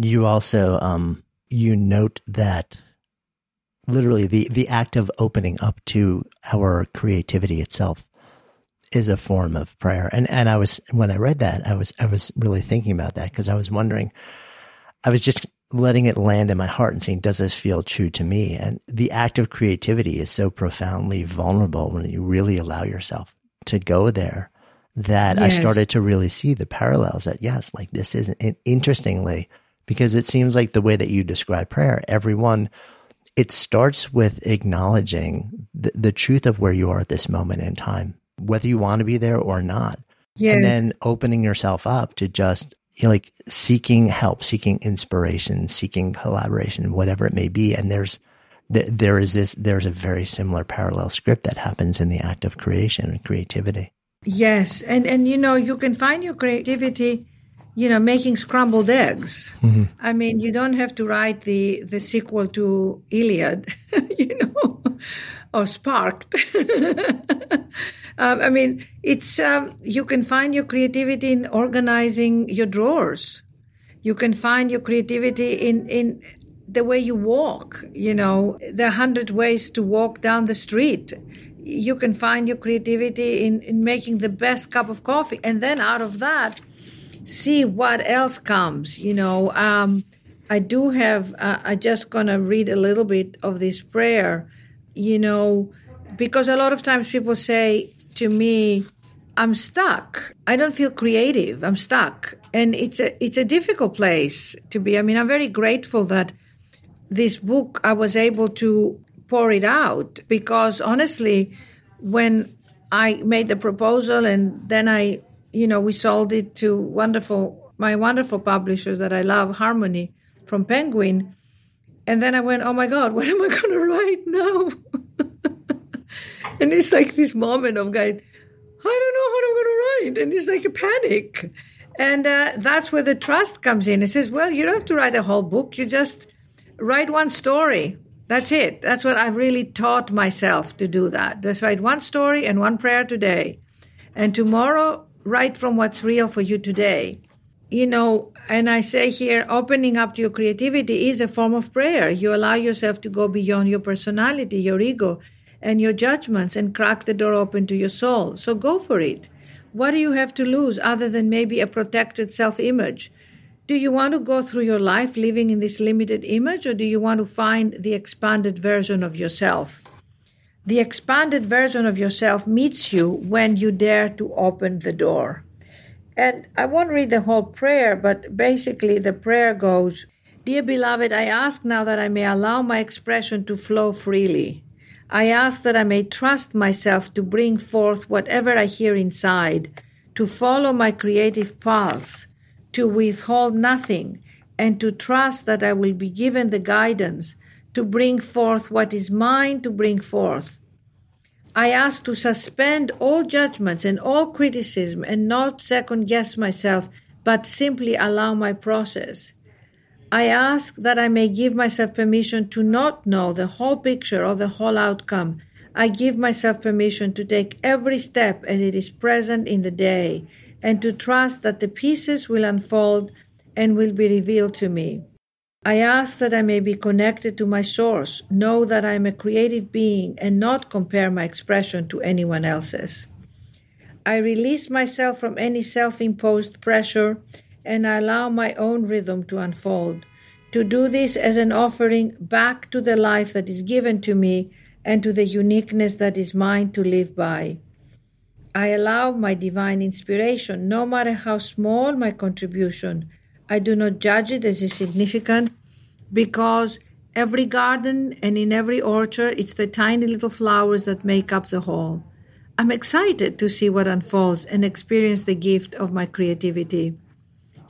You also um, you note that literally the the act of opening up to our creativity itself is a form of prayer. And and I was when I read that, I was I was really thinking about that because I was wondering I was just letting it land in my heart and saying, does this feel true to me? And the act of creativity is so profoundly vulnerable when you really allow yourself to go there that yes. I started to really see the parallels that yes, like this is interestingly, because it seems like the way that you describe prayer, everyone, it starts with acknowledging the, the truth of where you are at this moment in time, whether you want to be there or not. Yes. And then opening yourself up to just you know, like seeking help, seeking inspiration, seeking collaboration, whatever it may be. And there's th- there is this, there's a very similar parallel script that happens in the act of creation and creativity. Yes. And, and, you know, you can find your creativity, you know, making scrambled eggs. Mm-hmm. I mean, you don't have to write the, the sequel to Iliad, you know, or Sparked. um, I mean, it's, um, you can find your creativity in organizing your drawers. You can find your creativity in, in the way you walk. You know, there are hundred ways to walk down the street. You can find your creativity in, in making the best cup of coffee. And then out of that, see what else comes. You know, um, I do have, uh, I just gonna read a little bit of this prayer, you know, because a lot of times people say to me, I'm stuck. I don't feel creative. I'm stuck. And it's a it's a difficult place to be. I mean, I'm very grateful that this book I was able to pour it out because honestly, when I made the proposal and then I, you know, we sold it to wonderful my wonderful publishers that I love, Harmony from Penguin. And then I went, oh my God, what am I going to write now? and it's like this moment of going, I don't know what I'm going to write. And it's like a panic. And uh, that's where the trust comes in. It says, well, you don't have to write a whole book. You just write one story. That's it. That's what I've really taught myself to do that. Just write one story and one prayer today. And tomorrow, write from what's real for you today. You know, and I say here, opening up to your creativity is a form of prayer. You allow yourself to go beyond your personality, your ego, and your judgments and crack the door open to your soul. So go for it. What do you have to lose other than maybe a protected self image? Do you want to go through your life living in this limited image, or do you want to find the expanded version of yourself? The expanded version of yourself meets you when you dare to open the door. And I won't read the whole prayer, but basically the prayer goes Dear beloved, I ask now that I may allow my expression to flow freely. I ask that I may trust myself to bring forth whatever I hear inside, to follow my creative pulse, to withhold nothing, and to trust that I will be given the guidance to bring forth what is mine to bring forth. I ask to suspend all judgments and all criticism and not second guess myself, but simply allow my process. I ask that I may give myself permission to not know the whole picture or the whole outcome. I give myself permission to take every step as it is present in the day and to trust that the pieces will unfold and will be revealed to me. I ask that I may be connected to my source, know that I am a creative being, and not compare my expression to anyone else's. I release myself from any self imposed pressure and I allow my own rhythm to unfold. To do this as an offering back to the life that is given to me and to the uniqueness that is mine to live by. I allow my divine inspiration, no matter how small my contribution. I do not judge it as insignificant because every garden and in every orchard, it's the tiny little flowers that make up the whole. I'm excited to see what unfolds and experience the gift of my creativity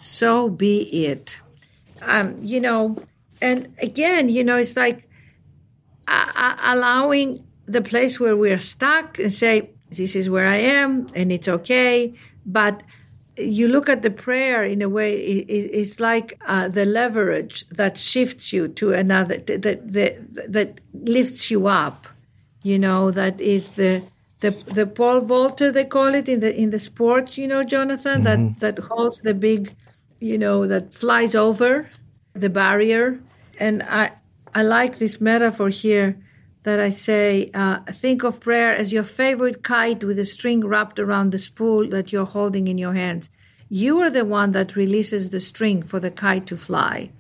so be it. Um, you know, and again, you know, it's like uh, allowing the place where we're stuck and say, this is where I am and it's okay. But you look at the prayer in a way, it's like uh, the leverage that shifts you to another, that, that, that lifts you up, you know, that is the, the the pole vaulter they call it in the in the sports you know jonathan mm-hmm. that that holds the big you know, that flies over the barrier. And I, I like this metaphor here that I say, uh, think of prayer as your favorite kite with a string wrapped around the spool that you're holding in your hands. You are the one that releases the string for the kite to fly.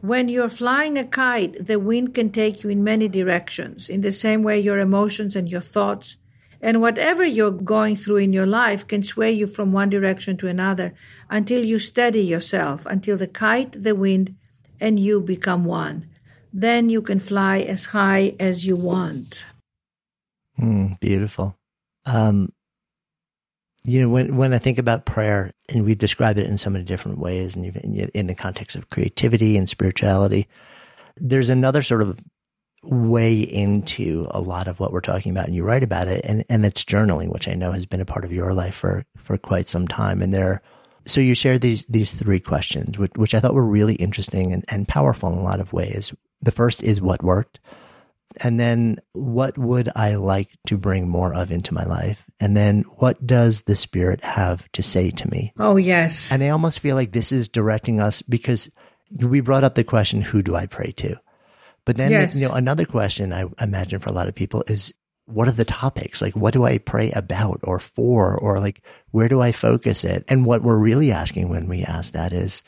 When you're flying a kite, the wind can take you in many directions. In the same way, your emotions and your thoughts and whatever you're going through in your life can sway you from one direction to another until you steady yourself, until the kite, the wind, and you become one. Then you can fly as high as you want. Mm, beautiful. Um, you know, when when I think about prayer, and we've described it in so many different ways, and in the context of creativity and spirituality, there's another sort of way into a lot of what we're talking about and you write about it and, and that's journaling, which I know has been a part of your life for, for quite some time. And there, so you shared these, these three questions, which, which I thought were really interesting and, and powerful in a lot of ways. The first is what worked. And then what would I like to bring more of into my life? And then what does the spirit have to say to me? Oh, yes. And I almost feel like this is directing us because we brought up the question, who do I pray to? But then, yes. you know, another question I imagine for a lot of people is, what are the topics? Like, what do I pray about or for? Or like, where do I focus it? And what we're really asking when we ask that is,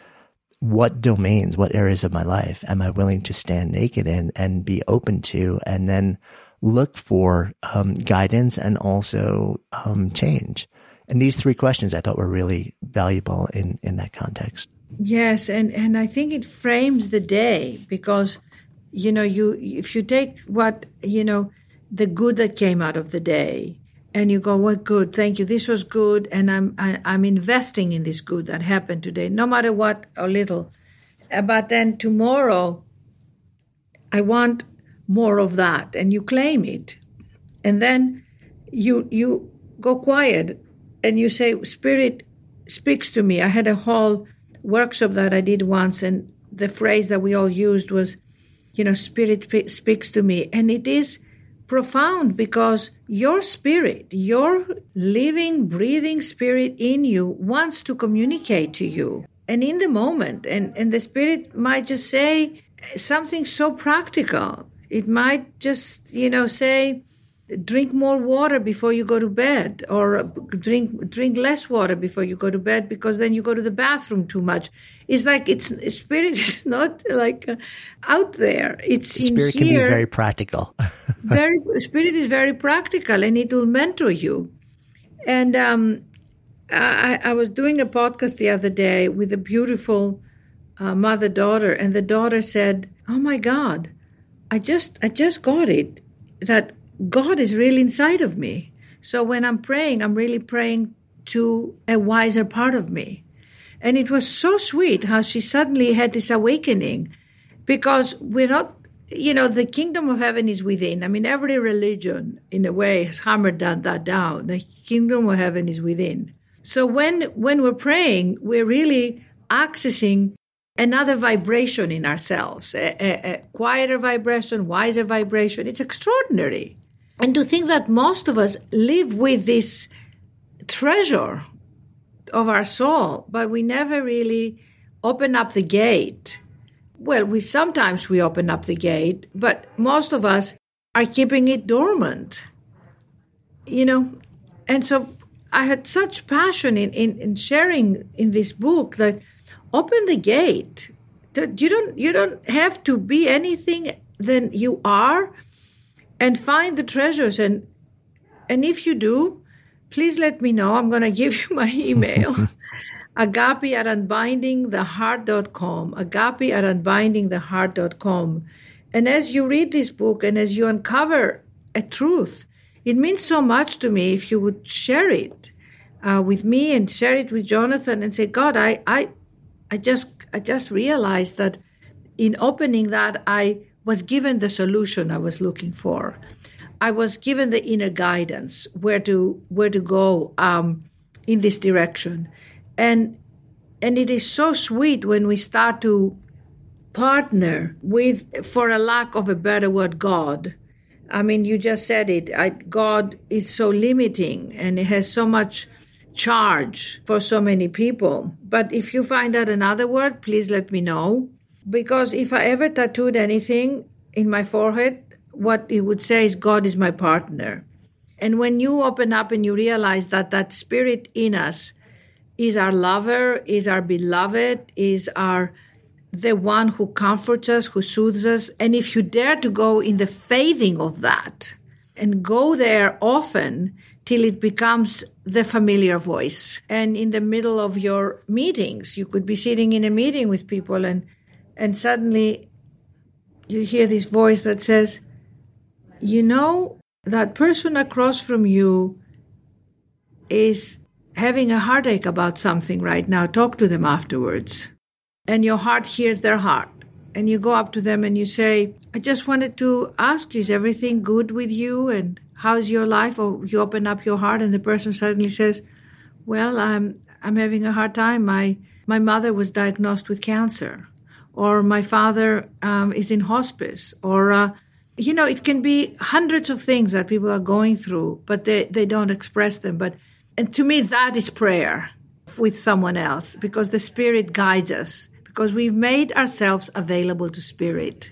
what domains, what areas of my life am I willing to stand naked in and be open to? And then look for um, guidance and also um, change. And these three questions I thought were really valuable in, in that context. Yes, and, and I think it frames the day because you know you if you take what you know the good that came out of the day and you go what good? Thank you. This was good and i'm I, am i am investing in this good that happened today no matter what or little. Uh, but then tomorrow i want more of that and you claim it. And then you you go quiet and you say spirit speaks to me. I had a whole workshop that i did once and the phrase that we all used was you know, spirit speaks to me. And it is profound because your spirit, your living, breathing spirit in you wants to communicate to you. And in the moment, and, and the spirit might just say something so practical. It might just, you know, say, drink more water before you go to bed or drink drink less water before you go to bed because then you go to the bathroom too much. It's like it's spirit is not like uh, out there. It's spirit can be very practical. very spirit is very practical and it will mentor you. And um, I, I was doing a podcast the other day with a beautiful uh, mother daughter and the daughter said oh my god i just i just got it that God is really inside of me. So when I'm praying, I'm really praying to a wiser part of me. And it was so sweet how she suddenly had this awakening because we're not, you know, the kingdom of heaven is within. I mean, every religion, in a way, has hammered that, that down. The kingdom of heaven is within. So when, when we're praying, we're really accessing another vibration in ourselves, a, a, a quieter vibration, wiser vibration. It's extraordinary. And to think that most of us live with this treasure of our soul, but we never really open up the gate. Well, we sometimes we open up the gate, but most of us are keeping it dormant. You know, and so I had such passion in, in, in sharing in this book that open the gate. You don't you don't have to be anything than you are and find the treasures. And and if you do, please let me know. I'm going to give you my email. agapi at unbindingtheheart.com. Agapi at unbindingtheheart.com. And as you read this book and as you uncover a truth, it means so much to me if you would share it uh, with me and share it with Jonathan and say, God, I, I, I just, I just realized that in opening that, I was given the solution I was looking for. I was given the inner guidance where to where to go um, in this direction, and and it is so sweet when we start to partner with, for a lack of a better word, God. I mean, you just said it. I, God is so limiting and it has so much charge for so many people. But if you find out another word, please let me know because if I ever tattooed anything in my forehead, what it would say is, God is my partner. And when you open up and you realize that that spirit in us is our lover, is our beloved, is our the one who comforts us, who soothes us, and if you dare to go in the fading of that and go there often till it becomes the familiar voice. And in the middle of your meetings, you could be sitting in a meeting with people and and suddenly you hear this voice that says, You know, that person across from you is having a heartache about something right now. Talk to them afterwards. And your heart hears their heart. And you go up to them and you say, I just wanted to ask you, is everything good with you? And how's your life? Or you open up your heart and the person suddenly says, Well, I'm I'm having a hard time. My my mother was diagnosed with cancer, or my father um, is in hospice, or uh, you know, it can be hundreds of things that people are going through, but they, they don't express them. But and to me, that is prayer with someone else because the Spirit guides us because we've made ourselves available to Spirit.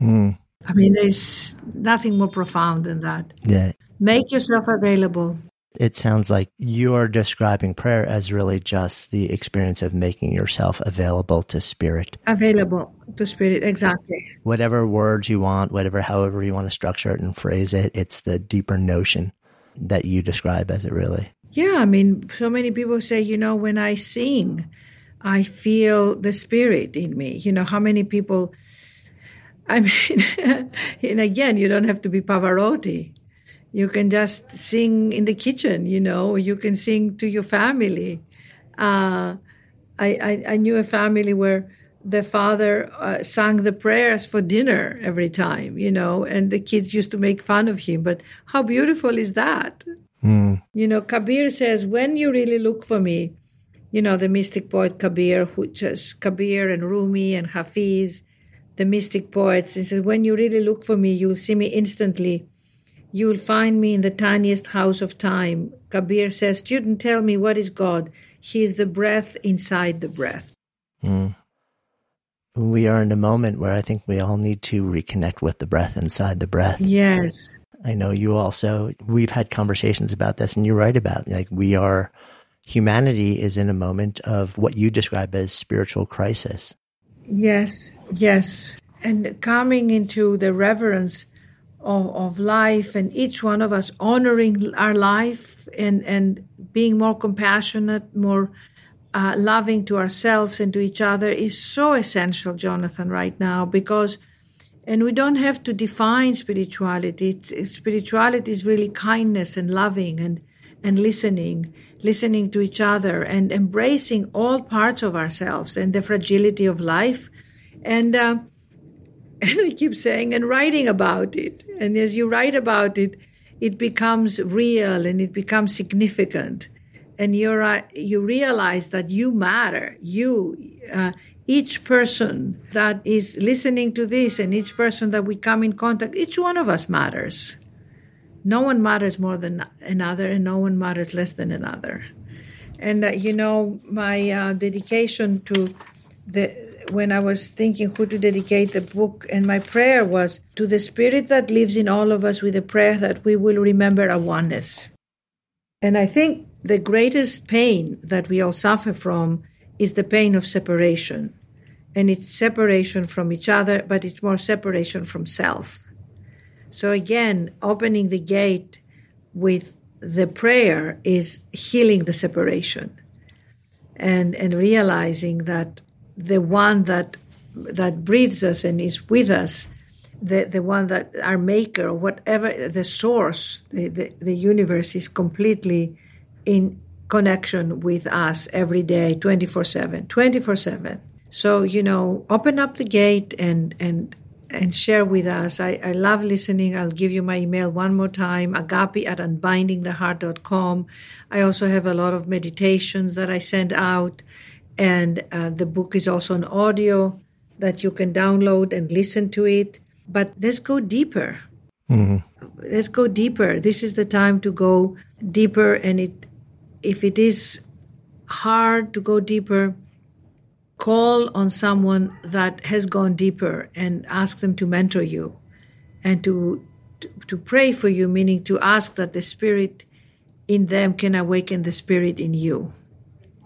Mm. I mean, there's nothing more profound than that. Yeah. Make yourself available. It sounds like you're describing prayer as really just the experience of making yourself available to spirit. Available to spirit, exactly. Whatever words you want, whatever, however you want to structure it and phrase it, it's the deeper notion that you describe as it really. Yeah, I mean, so many people say, you know, when I sing, I feel the spirit in me. You know, how many people I mean, and again, you don't have to be Pavarotti. You can just sing in the kitchen, you know, you can sing to your family. Uh, I, I, I, knew a family where the father uh, sang the prayers for dinner every time, you know, and the kids used to make fun of him. But how beautiful is that? Mm. You know, Kabir says, when you really look for me, you know, the mystic poet Kabir, who just Kabir and Rumi and Hafiz, the mystic poets. He says, When you really look for me, you'll see me instantly. You will find me in the tiniest house of time. Kabir says, Student, tell me what is God? He is the breath inside the breath. Mm. We are in a moment where I think we all need to reconnect with the breath inside the breath. Yes. I know you also, we've had conversations about this, and you're right about like we are, humanity is in a moment of what you describe as spiritual crisis. Yes, yes. And coming into the reverence of, of life and each one of us honoring our life and, and being more compassionate, more uh, loving to ourselves and to each other is so essential, Jonathan, right now, because, and we don't have to define spirituality. It's, spirituality is really kindness and loving and, and listening listening to each other and embracing all parts of ourselves and the fragility of life. And, uh, and I keep saying, and writing about it. And as you write about it, it becomes real and it becomes significant. And you're, uh, you realize that you matter. You, uh, each person that is listening to this and each person that we come in contact, each one of us matters no one matters more than another and no one matters less than another and uh, you know my uh, dedication to the when i was thinking who to dedicate the book and my prayer was to the spirit that lives in all of us with a prayer that we will remember our oneness. And i think the greatest pain that we all suffer from is the pain of separation. And it's separation from each other but it's more separation from self. So again, opening the gate with the prayer is healing the separation and and realizing that the one that that breathes us and is with us the the one that our maker or whatever the source the, the, the universe is completely in connection with us every day 24/7 24/7 so you know open up the gate and and and share with us. I, I love listening. I'll give you my email one more time agapi at unbindingtheheart.com. I also have a lot of meditations that I send out, and uh, the book is also an audio that you can download and listen to it. But let's go deeper. Mm-hmm. Let's go deeper. This is the time to go deeper, and it if it is hard to go deeper, call on someone that has gone deeper and ask them to mentor you and to, to, to pray for you, meaning to ask that the spirit in them can awaken the spirit in you.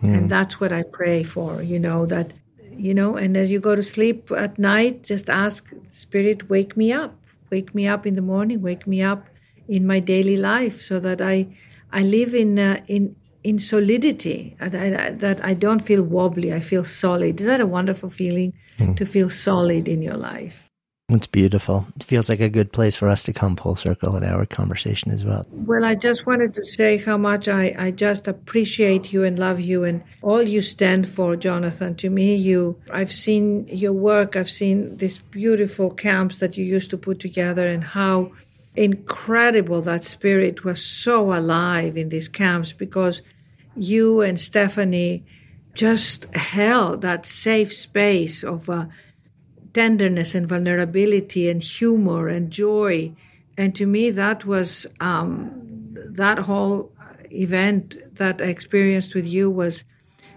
Mm. And that's what I pray for, you know, that, you know, and as you go to sleep at night, just ask, Spirit, wake me up. Wake me up in the morning, wake me up in my daily life so that I, I live in, uh, in, in solidity that I, that I don't feel wobbly. I feel solid. Is that a wonderful feeling mm. to feel solid in your life? It's beautiful. It feels like a good place for us to come full circle in our conversation as well. Well, I just wanted to say how much I, I just appreciate you and love you and all you stand for, Jonathan. To me, you I've seen your work, I've seen these beautiful camps that you used to put together and how incredible that spirit was so alive in these camps because you and Stephanie just held that safe space of uh, tenderness and vulnerability and humor and joy. And to me, that was um, that whole event that I experienced with you was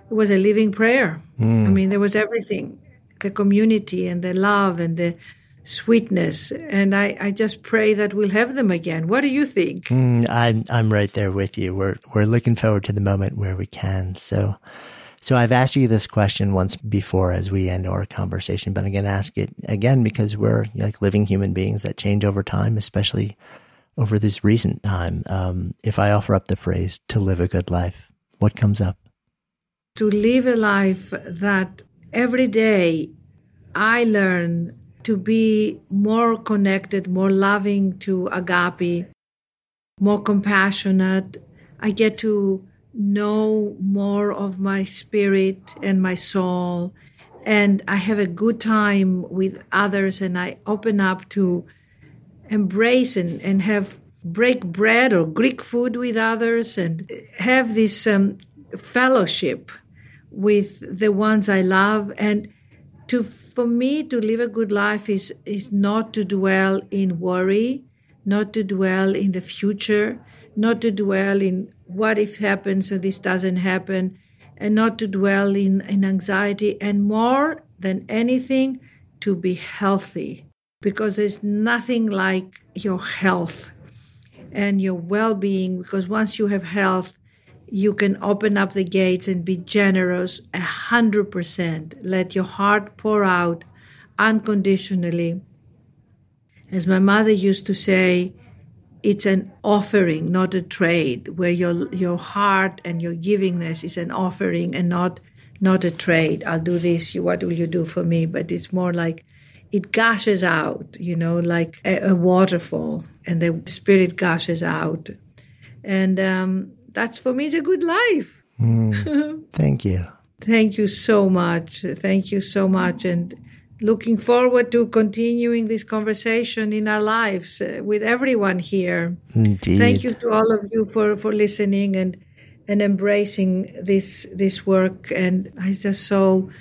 was a living prayer. Mm. I mean, there was everything, the community and the love and the sweetness. And I, I just pray that we'll have them again. What do you think? Mm, I'm I'm right there with you. We're we're looking forward to the moment where we can. So so I've asked you this question once before as we end our conversation, but I'm going to ask it again because we're like living human beings that change over time, especially over this recent time. Um, if I offer up the phrase to live a good life, what comes up? To live a life that every day I learn to be more connected, more loving to agape, more compassionate. I get to know more of my spirit and my soul. And I have a good time with others and I open up to embrace and, and have break bread or Greek food with others and have this um, fellowship with the ones I love. And to for me to live a good life is is not to dwell in worry, not to dwell in the future, not to dwell in what if happens or this doesn't happen, and not to dwell in, in anxiety, and more than anything, to be healthy. Because there's nothing like your health and your well being, because once you have health, you can open up the gates and be generous a hundred percent. Let your heart pour out unconditionally. As my mother used to say, it's an offering, not a trade, where your your heart and your givingness is an offering and not not a trade. I'll do this. You, What will you do for me? But it's more like it gushes out, you know, like a, a waterfall, and the spirit gushes out, and um, that's for me. It's a good life. Mm, thank you. thank you so much. Thank you so much, and looking forward to continuing this conversation in our lives uh, with everyone here. Indeed. Thank you to all of you for, for listening and and embracing this this work. And I just so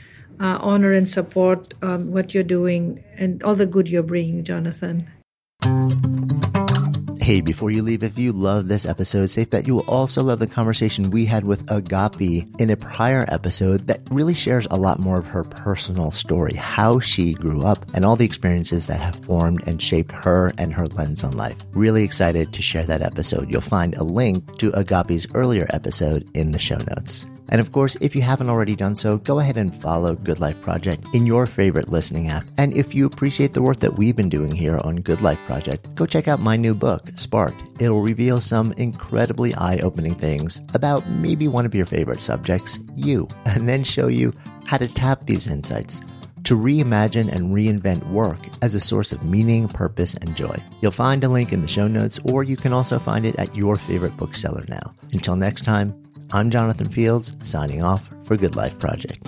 uh, honor and support um, what you're doing and all the good you're bringing, Jonathan. Hey, before you leave, if you love this episode, safe bet you will also love the conversation we had with Agapi in a prior episode that really shares a lot more of her personal story, how she grew up, and all the experiences that have formed and shaped her and her lens on life. Really excited to share that episode. You'll find a link to Agapi's earlier episode in the show notes. And of course, if you haven't already done so, go ahead and follow Good Life Project in your favorite listening app. And if you appreciate the work that we've been doing here on Good Life Project, go check out my new book, Sparked. It'll reveal some incredibly eye opening things about maybe one of your favorite subjects, you, and then show you how to tap these insights to reimagine and reinvent work as a source of meaning, purpose, and joy. You'll find a link in the show notes, or you can also find it at your favorite bookseller now. Until next time, I'm Jonathan Fields, signing off for Good Life Project.